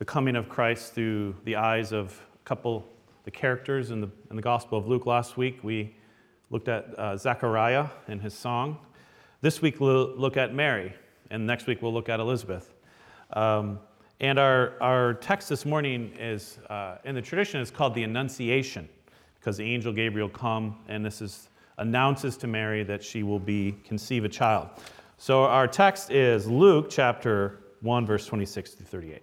the coming of Christ through the eyes of a couple the characters in the, in the Gospel of Luke last week. We looked at uh, Zechariah and his song. This week we'll look at Mary, and next week we'll look at Elizabeth. Um, and our, our text this morning is, uh, in the tradition, is called the Annunciation, because the angel Gabriel come, and this is announces to Mary that she will be conceive a child. So our text is Luke chapter 1, verse 26 to 38.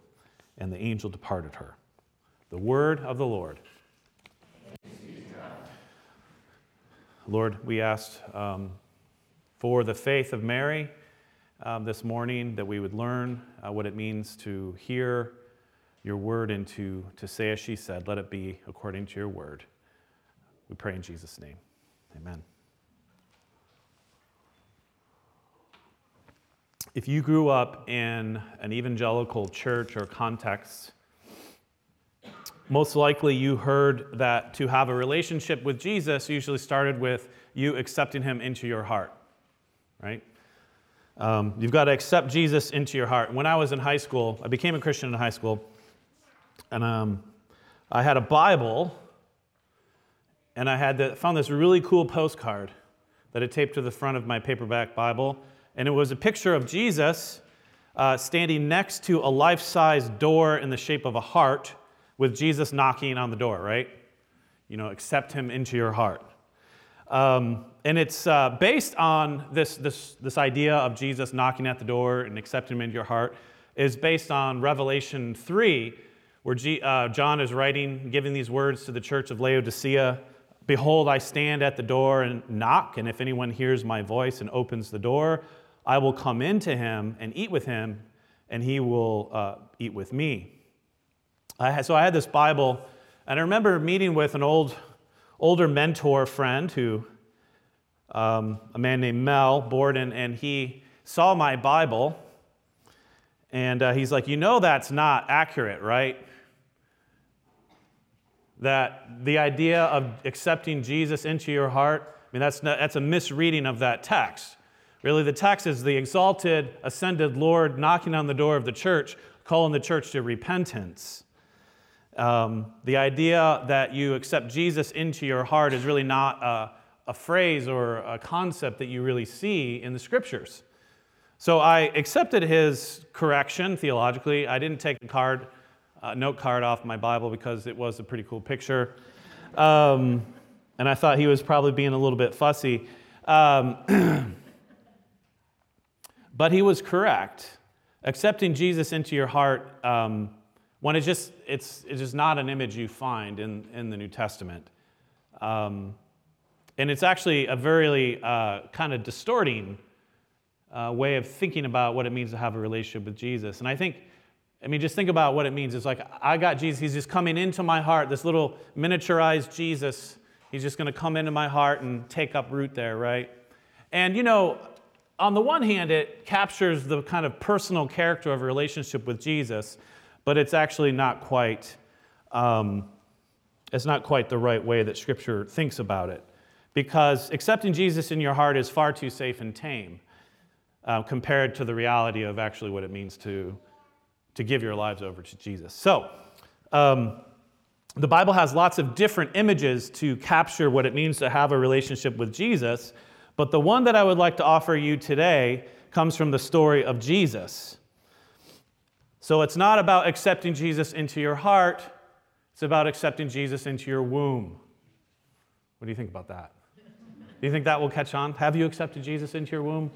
And the angel departed her. The word of the Lord. Lord, we asked um, for the faith of Mary um, this morning, that we would learn uh, what it means to hear your word and to, to say as she said, let it be according to your word. We pray in Jesus' name. Amen. If you grew up in an evangelical church or context, most likely you heard that to have a relationship with Jesus usually started with you accepting him into your heart, right? Um, you've got to accept Jesus into your heart. When I was in high school, I became a Christian in high school, and um, I had a Bible, and I had the, found this really cool postcard that I taped to the front of my paperback Bible, and it was a picture of Jesus uh, standing next to a life-size door in the shape of a heart, with Jesus knocking on the door. Right? You know, accept Him into your heart. Um, and it's uh, based on this, this, this idea of Jesus knocking at the door and accepting him into your heart, is based on Revelation 3, where G, uh, John is writing, giving these words to the church of Laodicea Behold, I stand at the door and knock, and if anyone hears my voice and opens the door, I will come into him and eat with him, and he will uh, eat with me. I had, so I had this Bible, and I remember meeting with an old older mentor friend who, um, a man named Mel Borden, and he saw my Bible, and uh, he's like, You know, that's not accurate, right? That the idea of accepting Jesus into your heart, I mean, that's, not, that's a misreading of that text. Really, the text is the exalted, ascended Lord knocking on the door of the church, calling the church to repentance. Um, the idea that you accept Jesus into your heart is really not a, a, phrase or a concept that you really see in the scriptures. So I accepted his correction theologically. I didn't take the card, uh, note card off my Bible because it was a pretty cool picture. Um, and I thought he was probably being a little bit fussy. Um, but he was correct. Accepting Jesus into your heart um, when it's just, it's, it's just not an image you find in, in the New Testament. Um, and it's actually a very uh, kind of distorting uh, way of thinking about what it means to have a relationship with Jesus. And I think, I mean, just think about what it means. It's like, I got Jesus, he's just coming into my heart, this little miniaturized Jesus. He's just going to come into my heart and take up root there, right? And, you know, on the one hand, it captures the kind of personal character of a relationship with Jesus but it's actually not quite um, is not quite the right way that Scripture thinks about it. Because accepting Jesus in your heart is far too safe and tame uh, compared to the reality of actually what it means to, to give your lives over to Jesus. So, um, the Bible has lots of different images to capture what it means to have a relationship with Jesus, but the one that I would like to offer you today comes from the story of Jesus. So it's not about accepting Jesus into your heart, it's about accepting Jesus into your womb. What do you think about that? Do you think that will catch on? Have you accepted Jesus into your womb?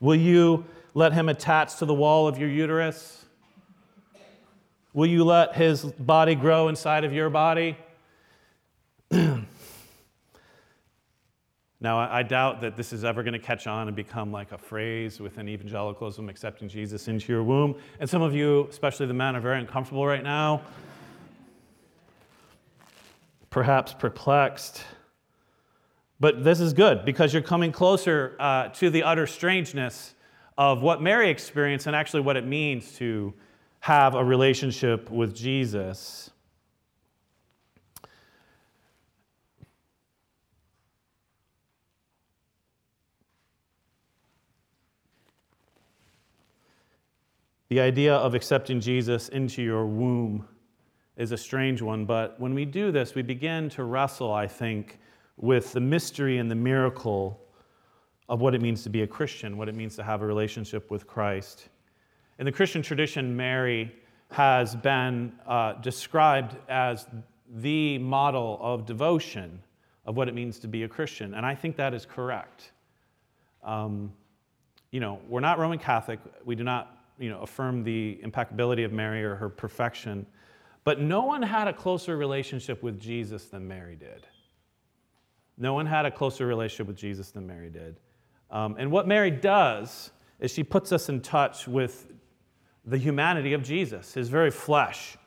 Will you let him attach to the wall of your uterus? Will you let his body grow inside of your body? Now, I doubt that this is ever going to catch on and become like a phrase within evangelicalism, accepting Jesus into your womb. And some of you, especially the men, are very uncomfortable right now, perhaps perplexed. But this is good because you're coming closer uh, to the utter strangeness of what Mary experienced and actually what it means to have a relationship with Jesus. The idea of accepting Jesus into your womb is a strange one, but when we do this, we begin to wrestle, I think, with the mystery and the miracle of what it means to be a Christian, what it means to have a relationship with Christ. In the Christian tradition, Mary has been uh, described as the model of devotion of what it means to be a Christian, and I think that is correct. Um, you know, we're not Roman Catholic. We do not you know, affirm the impeccability of Mary or her perfection. But no one had a closer relationship with Jesus than Mary did. No one had a closer relationship with Jesus than Mary did. Um, and what Mary does is she puts us in touch with the humanity of Jesus, his very flesh.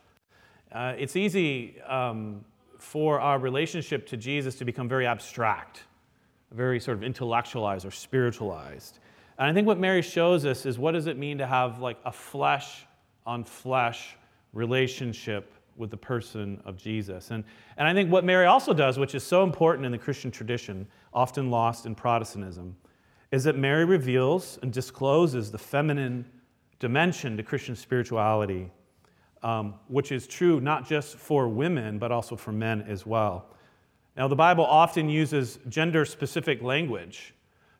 Uh, it's easy um, for our relationship to Jesus to become very abstract, very sort of intellectualized or spiritualized. And I think what Mary shows us is what does it mean to have like a flesh on flesh relationship with the person of Jesus. And, and I think what Mary also does, which is so important in the Christian tradition, often lost in Protestantism, is that Mary reveals and discloses the feminine dimension to Christian spirituality, um, which is true not just for women, but also for men as well. Now, the Bible often uses gender specific language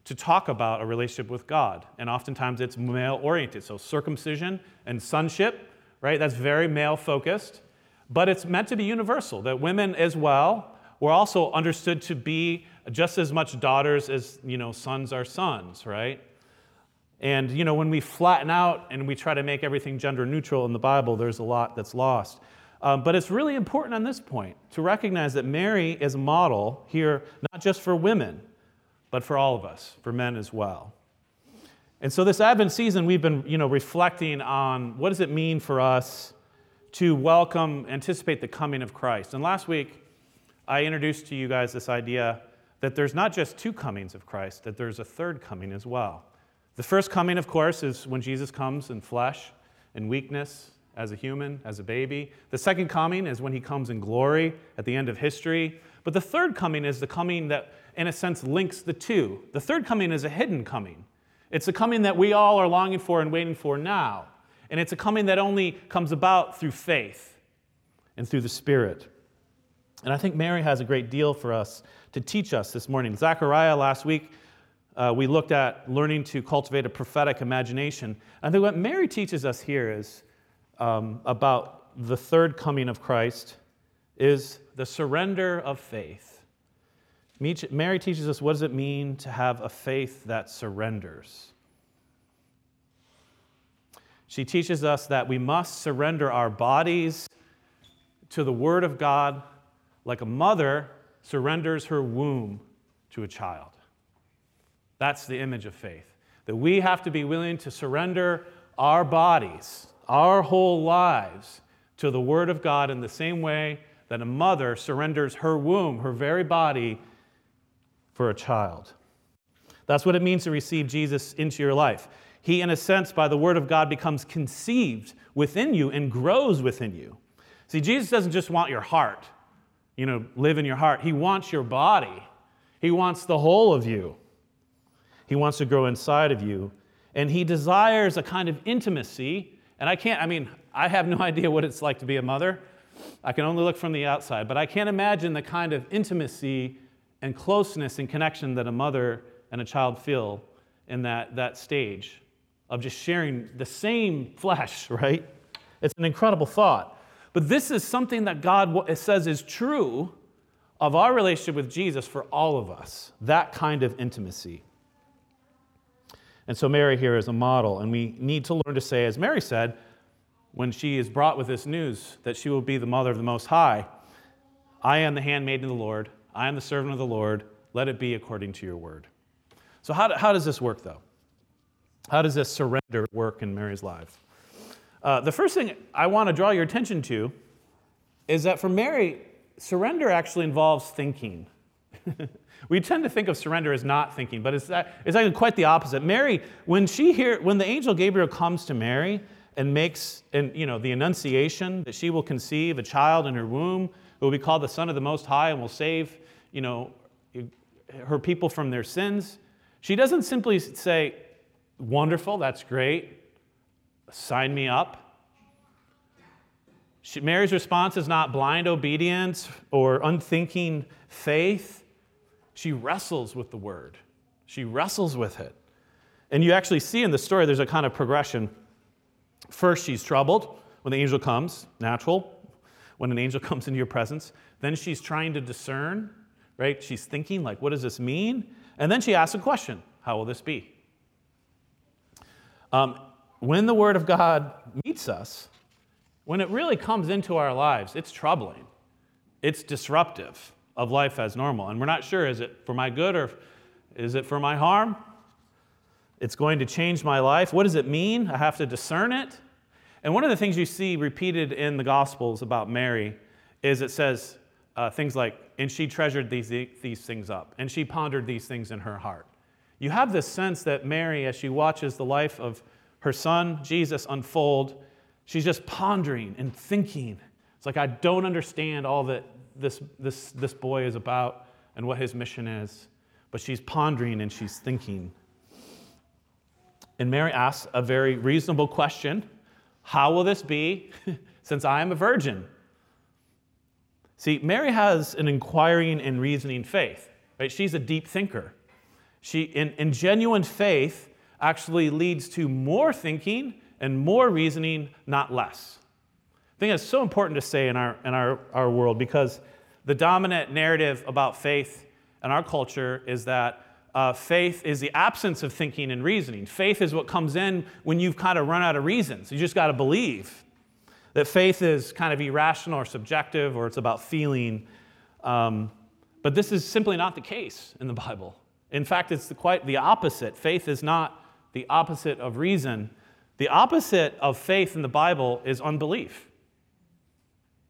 to talk about a relationship with God. And oftentimes it's male oriented. So circumcision and sonship, right? That's very male focused. But it's meant to be universal, that women as well were also understood to be just as much daughters as, you know, sons are sons, right? And, you know, when we flatten out and we try to make everything gender neutral in the Bible, there's a lot that's lost. Um, but it's really important on this point to recognize that Mary is a model here, not just for women, but for all of us, for men as well. And so this Advent season, we've been you know, reflecting on what does it mean for us to welcome, anticipate the coming of Christ. And last week, I introduced to you guys this idea that there's not just two comings of Christ, that there's a third coming as well. The first coming, of course, is when Jesus comes in flesh, in weakness, as a human, as a baby. The second coming is when he comes in glory at the end of history. But the third coming is the coming that in a sense, links the two. The third coming is a hidden coming. It's a coming that we all are longing for and waiting for now. And it's a coming that only comes about through faith and through the Spirit. And I think Mary has a great deal for us to teach us this morning. Zechariah last week, uh, we looked at learning to cultivate a prophetic imagination. I think what Mary teaches us here is um, about the third coming of Christ is the surrender of faith. Mary teaches us what does it mean to have a faith that surrenders. She teaches us that we must surrender our bodies to the Word of God like a mother surrenders her womb to a child. That's the image of faith. That we have to be willing to surrender our bodies, our whole lives, to the Word of God in the same way that a mother surrenders her womb, her very body, for a child. That's what it means to receive Jesus into your life. He, in a sense, by the word of God, becomes conceived within you and grows within you. See, Jesus doesn't just want your heart, you know, live in your heart. He wants your body, He wants the whole of you. He wants to grow inside of you. And He desires a kind of intimacy. And I can't, I mean, I have no idea what it's like to be a mother. I can only look from the outside, but I can't imagine the kind of intimacy and closeness and connection that a mother and a child feel in that, that stage of just sharing the same flesh, right? It's an incredible thought. But this is something that God says is true of our relationship with Jesus for all of us that kind of intimacy. And so Mary here is a model, and we need to learn to say, as Mary said, when she is brought with this news that she will be the mother of the Most High, I am the handmaiden of the Lord, I am the servant of the Lord, let it be according to your word. So, how, how does this work, though? How does this surrender work in Mary's life? Uh, the first thing I want to draw your attention to is that for Mary, surrender actually involves thinking. we tend to think of surrender as not thinking, but it's, that, it's actually quite the opposite. Mary, when she hear, when the angel Gabriel comes to Mary and makes, and you know, the annunciation that she will conceive a child in her womb who will be called the Son of the Most High and will save, you know, her people from their sins. She doesn't simply say, "Wonderful, that's great sign me up. She, Mary's response is not blind obedience or unthinking faith. She wrestles with the word, she wrestles with it. And you actually see in the story there's a kind of progression. First, she's troubled when the angel comes, natural, when an angel comes into your presence. Then she's trying to discern, right? She's thinking, like, what does this mean? And then she asks a question How will this be? Um, when the Word of God meets us, when it really comes into our lives, it's troubling. It's disruptive of life as normal. And we're not sure is it for my good or is it for my harm? It's going to change my life. What does it mean? I have to discern it. And one of the things you see repeated in the Gospels about Mary is it says uh, things like, and she treasured these, these things up, and she pondered these things in her heart. You have this sense that Mary, as she watches the life of her son, Jesus, unfold, she's just pondering and thinking. It's like, I don't understand all that this, this, this boy is about and what his mission is. But she's pondering and she's thinking. And Mary asks a very reasonable question How will this be since I am a virgin? See, Mary has an inquiring and reasoning faith, right? She's a deep thinker. She, in, in genuine faith, actually leads to more thinking and more reasoning, not less. I think it's so important to say in our, in our, our world because the dominant narrative about faith in our culture is that uh, faith is the absence of thinking and reasoning. Faith is what comes in when you've kind of run out of reasons. You just got to believe. That faith is kind of irrational or subjective or it's about feeling. Um, but this is simply not the case in the Bible. In fact, it's the, quite the opposite. Faith is not the opposite of reason. The opposite of faith in the Bible is unbelief.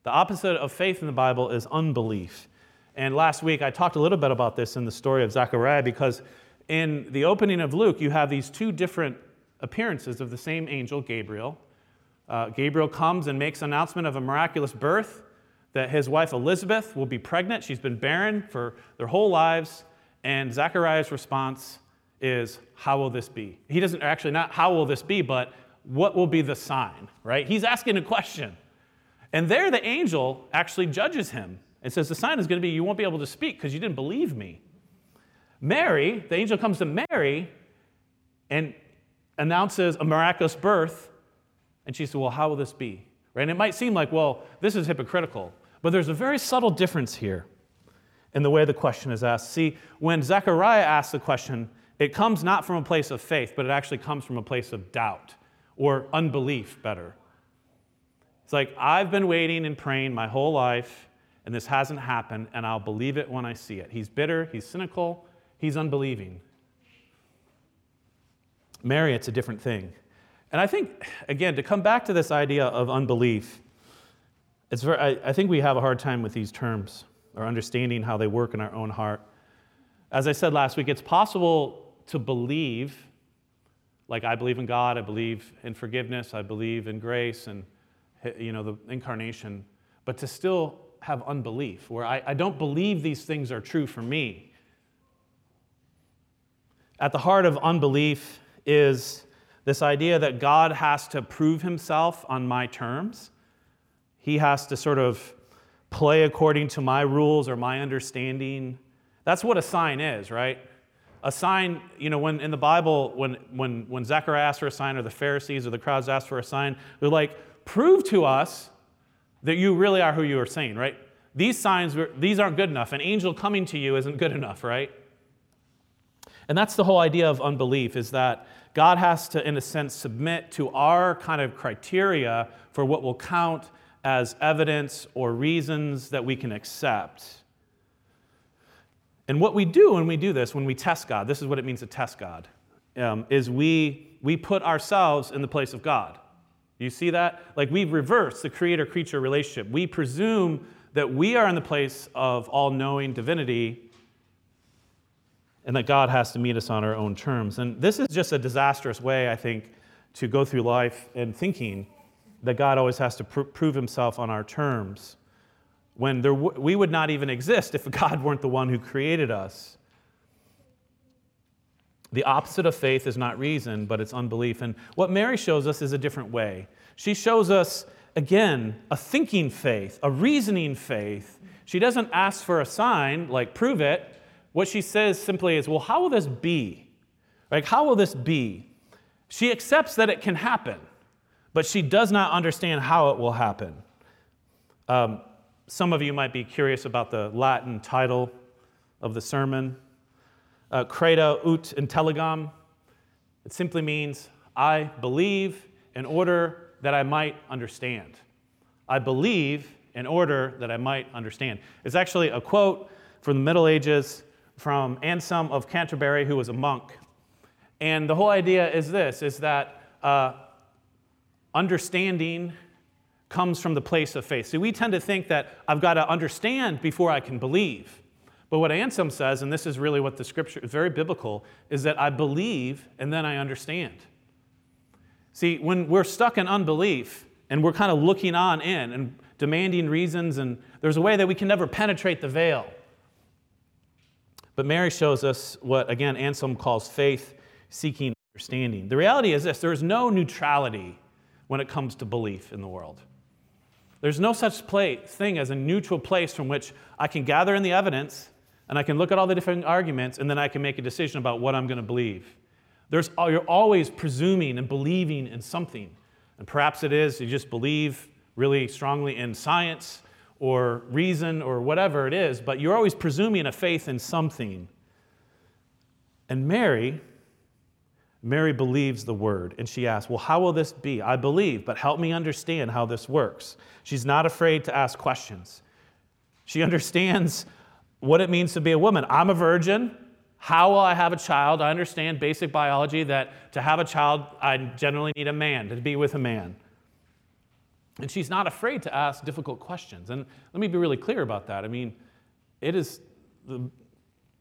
The opposite of faith in the Bible is unbelief. And last week I talked a little bit about this in the story of Zechariah because in the opening of Luke, you have these two different appearances of the same angel, Gabriel. Uh, Gabriel comes and makes announcement of a miraculous birth that his wife Elizabeth will be pregnant. She's been barren for their whole lives. And Zechariah's response is, How will this be? He doesn't actually, not how will this be, but what will be the sign, right? He's asking a question. And there, the angel actually judges him and says, The sign is going to be you won't be able to speak because you didn't believe me. Mary, the angel comes to Mary and announces a miraculous birth. And she said, Well, how will this be? Right? And it might seem like, well, this is hypocritical. But there's a very subtle difference here in the way the question is asked. See, when Zechariah asks the question, it comes not from a place of faith, but it actually comes from a place of doubt or unbelief, better. It's like, I've been waiting and praying my whole life, and this hasn't happened, and I'll believe it when I see it. He's bitter, he's cynical, he's unbelieving. Mary, it's a different thing. And I think, again, to come back to this idea of unbelief, it's very, I, I think we have a hard time with these terms or understanding how they work in our own heart. As I said last week, it's possible to believe, like I believe in God, I believe in forgiveness, I believe in grace and you know the incarnation. but to still have unbelief, where I, I don't believe these things are true for me. At the heart of unbelief is this idea that God has to prove himself on my terms. He has to sort of play according to my rules or my understanding. That's what a sign is, right? A sign, you know, when in the Bible, when, when, when Zechariah asked for a sign, or the Pharisees or the crowds asked for a sign, they're like, prove to us that you really are who you are saying, right? These signs, these aren't good enough. An angel coming to you isn't good enough, right? And that's the whole idea of unbelief is that God has to, in a sense, submit to our kind of criteria for what will count as evidence or reasons that we can accept. And what we do when we do this, when we test God, this is what it means to test God, um, is we, we put ourselves in the place of God. You see that? Like we reverse the creator creature relationship. We presume that we are in the place of all knowing divinity and that God has to meet us on our own terms. And this is just a disastrous way, I think, to go through life and thinking that God always has to pr- prove himself on our terms when w- we would not even exist if God weren't the one who created us. The opposite of faith is not reason, but it's unbelief. And what Mary shows us is a different way. She shows us, again, a thinking faith, a reasoning faith. She doesn't ask for a sign, like prove it. What she says simply is, well, how will this be? Like, how will this be? She accepts that it can happen, but she does not understand how it will happen. Um, some of you might be curious about the Latin title of the sermon, uh, ut intelligam. It simply means, I believe in order that I might understand. I believe in order that I might understand. It's actually a quote from the Middle Ages from Anselm of Canterbury, who was a monk. And the whole idea is this, is that uh, understanding comes from the place of faith. So we tend to think that I've got to understand before I can believe. But what Anselm says, and this is really what the scripture is very biblical, is that I believe and then I understand. See, when we're stuck in unbelief and we're kind of looking on in and demanding reasons, and there's a way that we can never penetrate the veil. But Mary shows us what, again, Anselm calls faith seeking understanding. The reality is this there is no neutrality when it comes to belief in the world. There's no such place, thing as a neutral place from which I can gather in the evidence and I can look at all the different arguments and then I can make a decision about what I'm going to believe. There's, you're always presuming and believing in something. And perhaps it is you just believe really strongly in science or reason or whatever it is, but you're always presuming a faith in something. And Mary Mary believes the word, and she asks, Well, how will this be? I believe, but help me understand how this works. She's not afraid to ask questions. She understands what it means to be a woman. I'm a virgin. How will I have a child? I understand basic biology that to have a child, I generally need a man, to be with a man. And she's not afraid to ask difficult questions. And let me be really clear about that. I mean, it is the,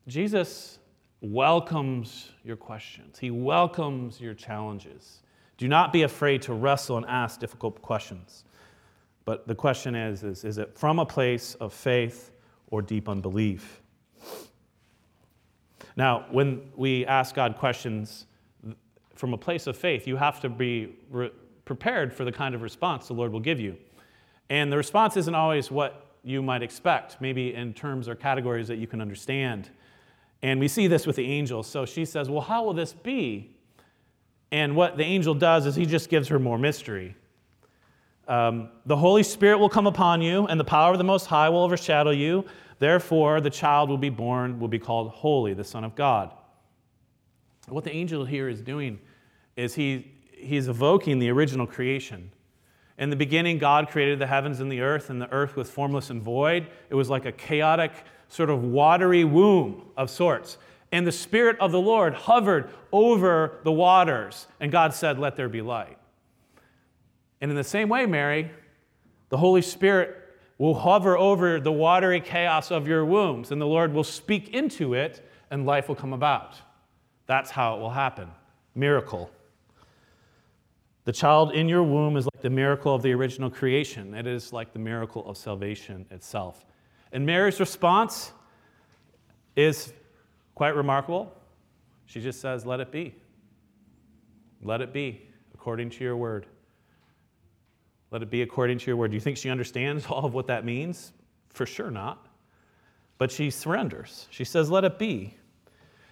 Jesus welcomes your questions, He welcomes your challenges. Do not be afraid to wrestle and ask difficult questions. But the question is, is, is it from a place of faith or deep unbelief? Now, when we ask God questions from a place of faith, you have to be re- prepared for the kind of response the Lord will give you. And the response isn't always what you might expect, maybe in terms or categories that you can understand. And we see this with the angel. So she says, Well, how will this be? And what the angel does is he just gives her more mystery. Um, the Holy Spirit will come upon you, and the power of the Most High will overshadow you. Therefore, the child will be born, will be called Holy, the Son of God. What the angel here is doing is he, he's evoking the original creation. In the beginning, God created the heavens and the earth, and the earth was formless and void. It was like a chaotic sort of watery womb of sorts. And the Spirit of the Lord hovered over the waters, and God said, Let there be light. And in the same way, Mary, the Holy Spirit will hover over the watery chaos of your wombs, and the Lord will speak into it, and life will come about. That's how it will happen. Miracle. The child in your womb is like the miracle of the original creation, it is like the miracle of salvation itself. And Mary's response is quite remarkable. She just says, Let it be. Let it be according to your word. Let it be according to your word. Do you think she understands all of what that means? For sure not. But she surrenders. She says, Let it be.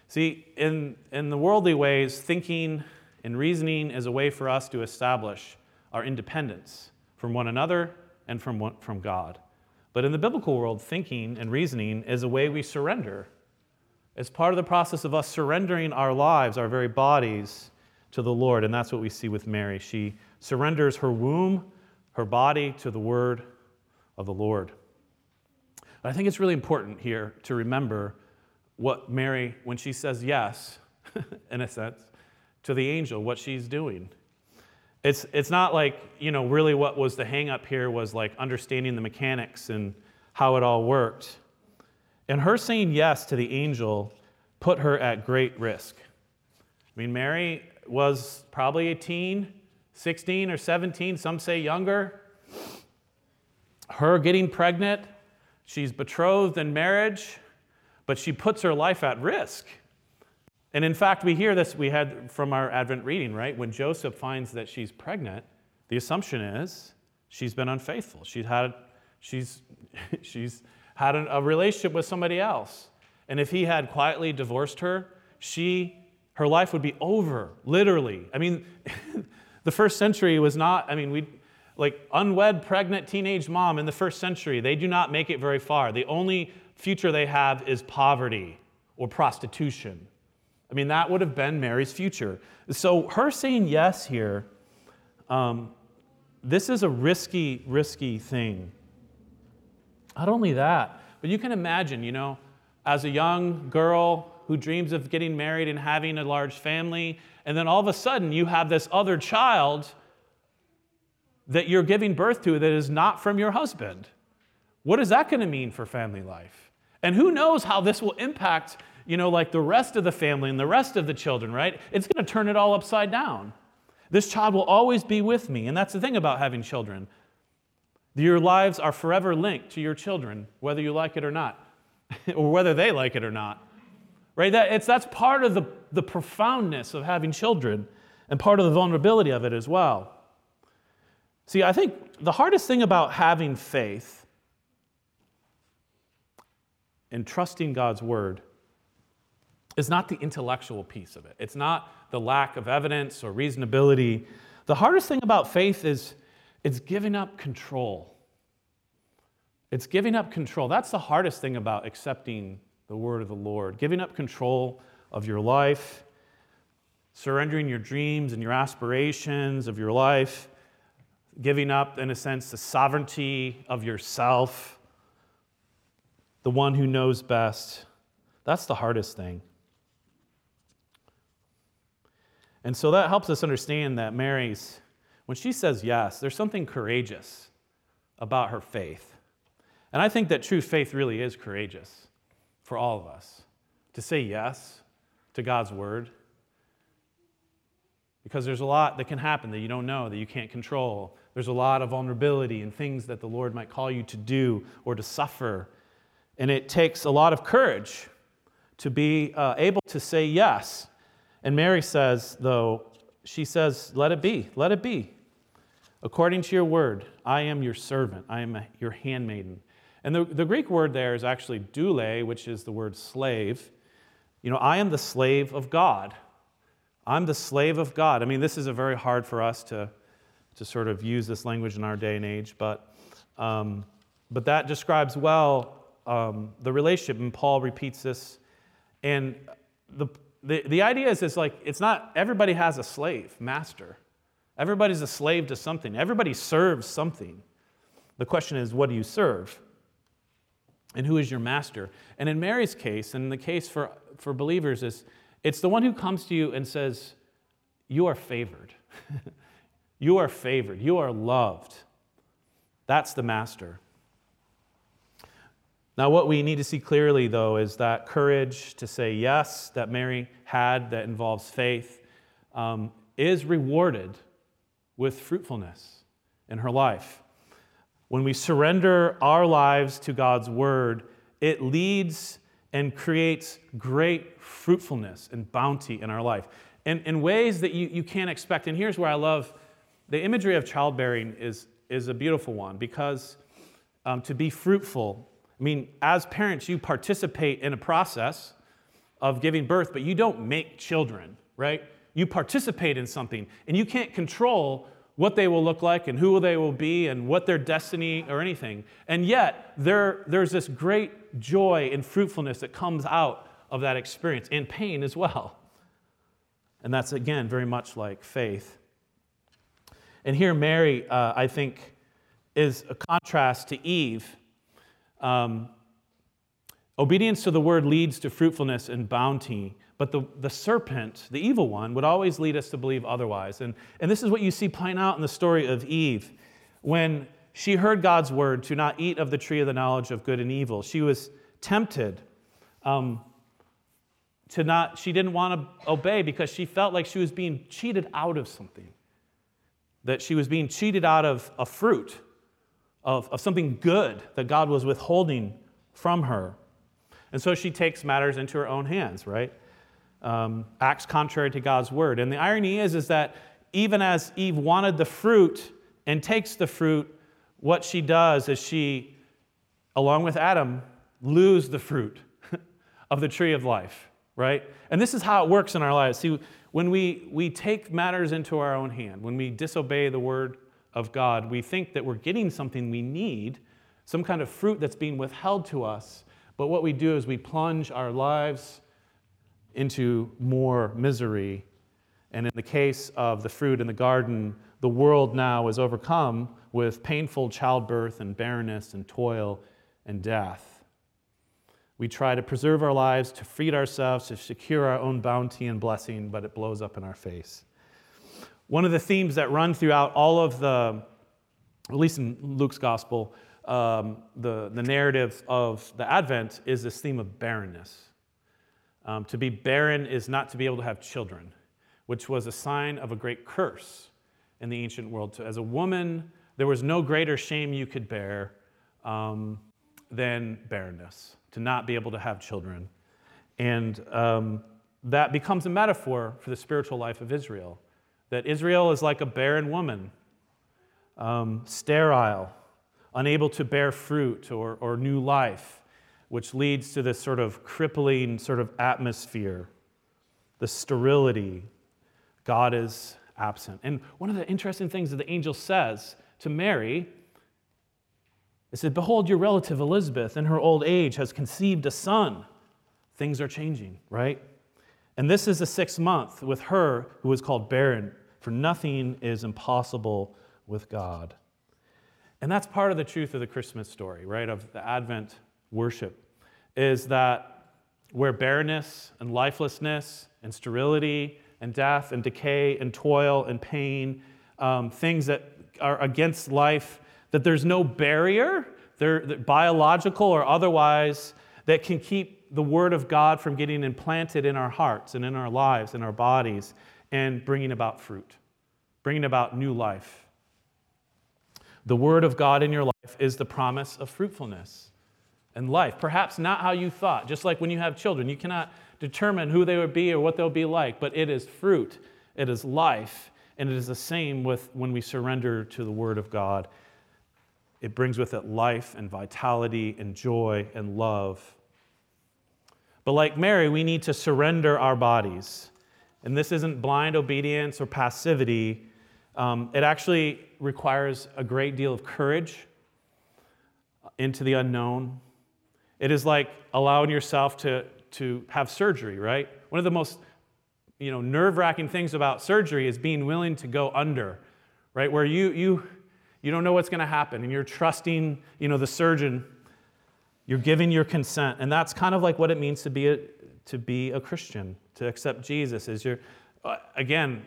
See, in, in the worldly ways, thinking and reasoning is a way for us to establish our independence from one another and from, from God. But in the biblical world, thinking and reasoning is a way we surrender. It's part of the process of us surrendering our lives, our very bodies, to the Lord. And that's what we see with Mary. She surrenders her womb, her body to the word of the Lord. I think it's really important here to remember what Mary, when she says yes, in a sense, to the angel, what she's doing. It's, it's not like, you know, really what was the hang up here was like understanding the mechanics and how it all worked. And her saying yes to the angel put her at great risk. I mean, Mary was probably a teen, 16 or 17, some say younger. Her getting pregnant, she's betrothed in marriage, but she puts her life at risk. And in fact, we hear this, we had from our Advent reading, right? When Joseph finds that she's pregnant, the assumption is she's been unfaithful. She's had, she's, she's had a relationship with somebody else. And if he had quietly divorced her, she, her life would be over, literally. I mean, the first century was not, I mean, we, like unwed, pregnant teenage mom in the first century, they do not make it very far. The only future they have is poverty or prostitution. I mean, that would have been Mary's future. So, her saying yes here, um, this is a risky, risky thing. Not only that, but you can imagine, you know, as a young girl who dreams of getting married and having a large family, and then all of a sudden you have this other child that you're giving birth to that is not from your husband. What is that going to mean for family life? And who knows how this will impact you know, like the rest of the family and the rest of the children, right? It's going to turn it all upside down. This child will always be with me. And that's the thing about having children. Your lives are forever linked to your children, whether you like it or not, or whether they like it or not. Right? That, it's, that's part of the, the profoundness of having children and part of the vulnerability of it as well. See, I think the hardest thing about having faith and trusting God's word is not the intellectual piece of it. It's not the lack of evidence or reasonability. The hardest thing about faith is it's giving up control. It's giving up control. That's the hardest thing about accepting the word of the Lord. Giving up control of your life, surrendering your dreams and your aspirations of your life, giving up, in a sense, the sovereignty of yourself, the one who knows best. That's the hardest thing. And so that helps us understand that Mary's, when she says yes, there's something courageous about her faith. And I think that true faith really is courageous for all of us to say yes to God's word. Because there's a lot that can happen that you don't know, that you can't control. There's a lot of vulnerability and things that the Lord might call you to do or to suffer. And it takes a lot of courage to be uh, able to say yes and Mary says, though, she says, Let it be, let it be. According to your word, I am your servant, I am your handmaiden. And the, the Greek word there is actually doule, which is the word slave. You know, I am the slave of God. I'm the slave of God. I mean, this is a very hard for us to, to sort of use this language in our day and age, but, um, but that describes well um, the relationship, and Paul repeats this. And the, the, the idea is, is like it's not everybody has a slave master everybody's a slave to something everybody serves something the question is what do you serve and who is your master? And in mary's case and in the case for, for believers is it's the one who comes to you and says you are favored. You are favored. You are loved. That's the master. Now, what we need to see clearly, though, is that courage to say yes that Mary had that involves faith um, is rewarded with fruitfulness in her life. When we surrender our lives to God's word, it leads and creates great fruitfulness and bounty in our life in, in ways that you, you can't expect. And here's where I love the imagery of childbearing is, is a beautiful one because um, to be fruitful, I mean, as parents, you participate in a process of giving birth, but you don't make children, right? You participate in something, and you can't control what they will look like and who they will be and what their destiny or anything. And yet, there, there's this great joy and fruitfulness that comes out of that experience, and pain as well. And that's, again, very much like faith. And here, Mary, uh, I think, is a contrast to Eve. Um, obedience to the word leads to fruitfulness and bounty, but the, the serpent, the evil one, would always lead us to believe otherwise. And, and this is what you see playing out in the story of Eve. When she heard God's word to not eat of the tree of the knowledge of good and evil, she was tempted. Um, to not, she didn't want to obey because she felt like she was being cheated out of something. That she was being cheated out of a fruit, of, of something good that God was withholding from her. And so she takes matters into her own hands, right? Um, acts contrary to God's word. And the irony is, is that even as Eve wanted the fruit and takes the fruit, what she does is she, along with Adam, lose the fruit of the tree of life right? And this is how it works in our lives. See, when we, we take matters into our own hand, when we disobey the word of God, we think that we're getting something we need, some kind of fruit that's being withheld to us. But what we do is we plunge our lives into more misery. And in the case of the fruit in the garden, the world now is overcome with painful childbirth and barrenness and toil and death. We try to preserve our lives, to feed ourselves, to secure our own bounty and blessing, but it blows up in our face. One of the themes that run throughout all of the, at least in Luke's gospel, um, the, the narrative of the Advent is this theme of barrenness. Um, to be barren is not to be able to have children, which was a sign of a great curse in the ancient world. So as a woman, there was no greater shame you could bear um, than barrenness to not be able to have children. And um, that becomes a metaphor for the spiritual life of Israel. That Israel is like a barren woman, um, sterile, unable to bear fruit or, or new life, which leads to this sort of crippling sort of atmosphere, the sterility. God is absent. And one of the interesting things that the angel says to Mary is said, Behold, your relative Elizabeth in her old age has conceived a son. Things are changing, right? And this is the sixth month with her who is called barren, for nothing is impossible with God. And that's part of the truth of the Christmas story, right? Of the Advent worship, is that where barrenness and lifelessness and sterility and death and decay and toil and pain, um, things that are against life, that there's no barrier, there, biological or otherwise, that can keep the Word of God from getting implanted in our hearts and in our lives, and our bodies, and bringing about fruit, bringing about new life. The Word of God in your life is the promise of fruitfulness and life. Perhaps not how you thought, just like when you have children, you cannot determine who they would be or what they'll be like, but it is fruit, it is life, and it is the same with when we surrender to the Word of God it brings with it life and vitality and joy and love. But like Mary, we need to surrender our bodies. And this isn't blind obedience or passivity. Um, it actually requires a great deal of courage into the unknown. It is like allowing yourself to, to have surgery, right? One of the most you know, nerve-wracking things about surgery is being willing to go under, right? Where you, you, you don't know what's going to happen, and you're trusting, you know, the surgeon. You're giving your consent, and that's kind of like what it means to be a, to be a Christian, to accept Jesus. Is you're, uh, again,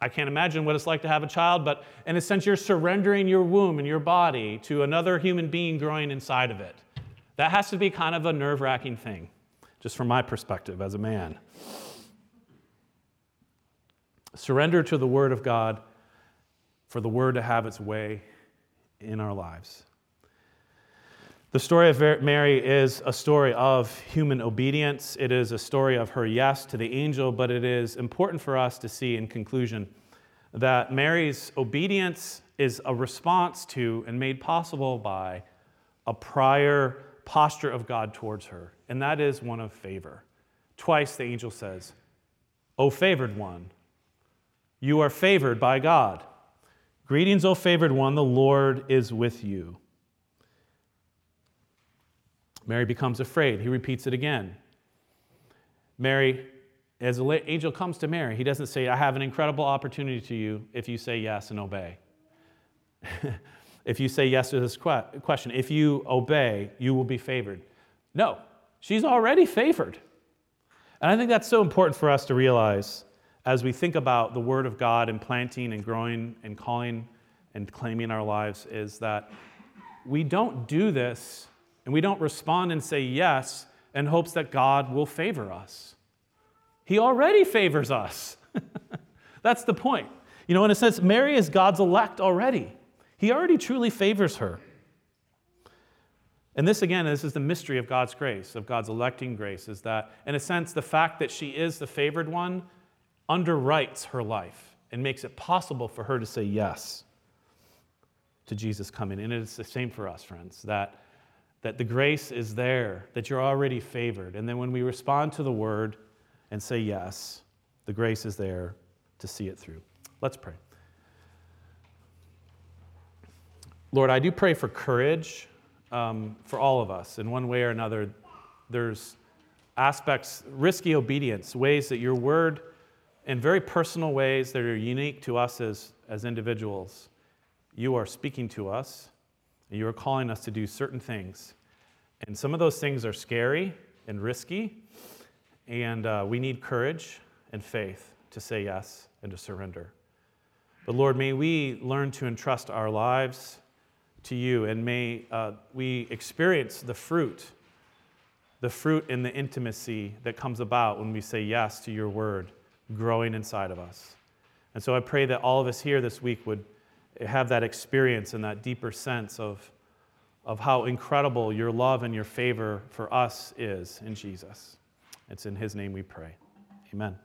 I can't imagine what it's like to have a child, but in a sense, you're surrendering your womb and your body to another human being growing inside of it. That has to be kind of a nerve wracking thing, just from my perspective as a man. Surrender to the Word of God for the word to have its way in our lives. The story of Mary is a story of human obedience. It is a story of her yes to the angel, but it is important for us to see in conclusion that Mary's obedience is a response to and made possible by a prior posture of God towards her, and that is one of favor. Twice the angel says, O favored one, you are favored by God. Greetings, O favored one, the Lord is with you. Mary becomes afraid. He repeats it again. Mary, as the angel comes to Mary, he doesn't say, I have an incredible opportunity to you if you say yes and obey. if you say yes to this question, if you obey, you will be favored. No, she's already favored. And I think that's so important for us to realize as we think about the Word of God and planting and growing and calling and claiming our lives is that we don't do this and we don't respond and say yes in hopes that God will favor us. He already favors us. That's the point. You know, in a sense, Mary is God's elect already. He already truly favors her. And this, again, this is the mystery of God's grace, of God's electing grace, is that, in a sense, the fact that she is the favored one underwrites her life and makes it possible for her to say yes to Jesus coming. And it's the same for us, friends, that that the grace is there, that you're already favored. And then when we respond to the word and say yes, the grace is there to see it through. Let's pray. Lord, I do pray for courage um, for all of us in one way or another. There's aspects, risky obedience, ways that your word, in very personal ways that are unique to us as, as individuals, you are speaking to us you are calling us to do certain things. And some of those things are scary and risky, and uh, we need courage and faith to say yes and to surrender. But Lord, may we learn to entrust our lives to you, and may uh, we experience the fruit, the fruit in the intimacy that comes about when we say yes to your word growing inside of us. And so I pray that all of us here this week would have that experience and that deeper sense of, of how incredible your love and your favor for us is in Jesus. It's in his name we pray. Amen.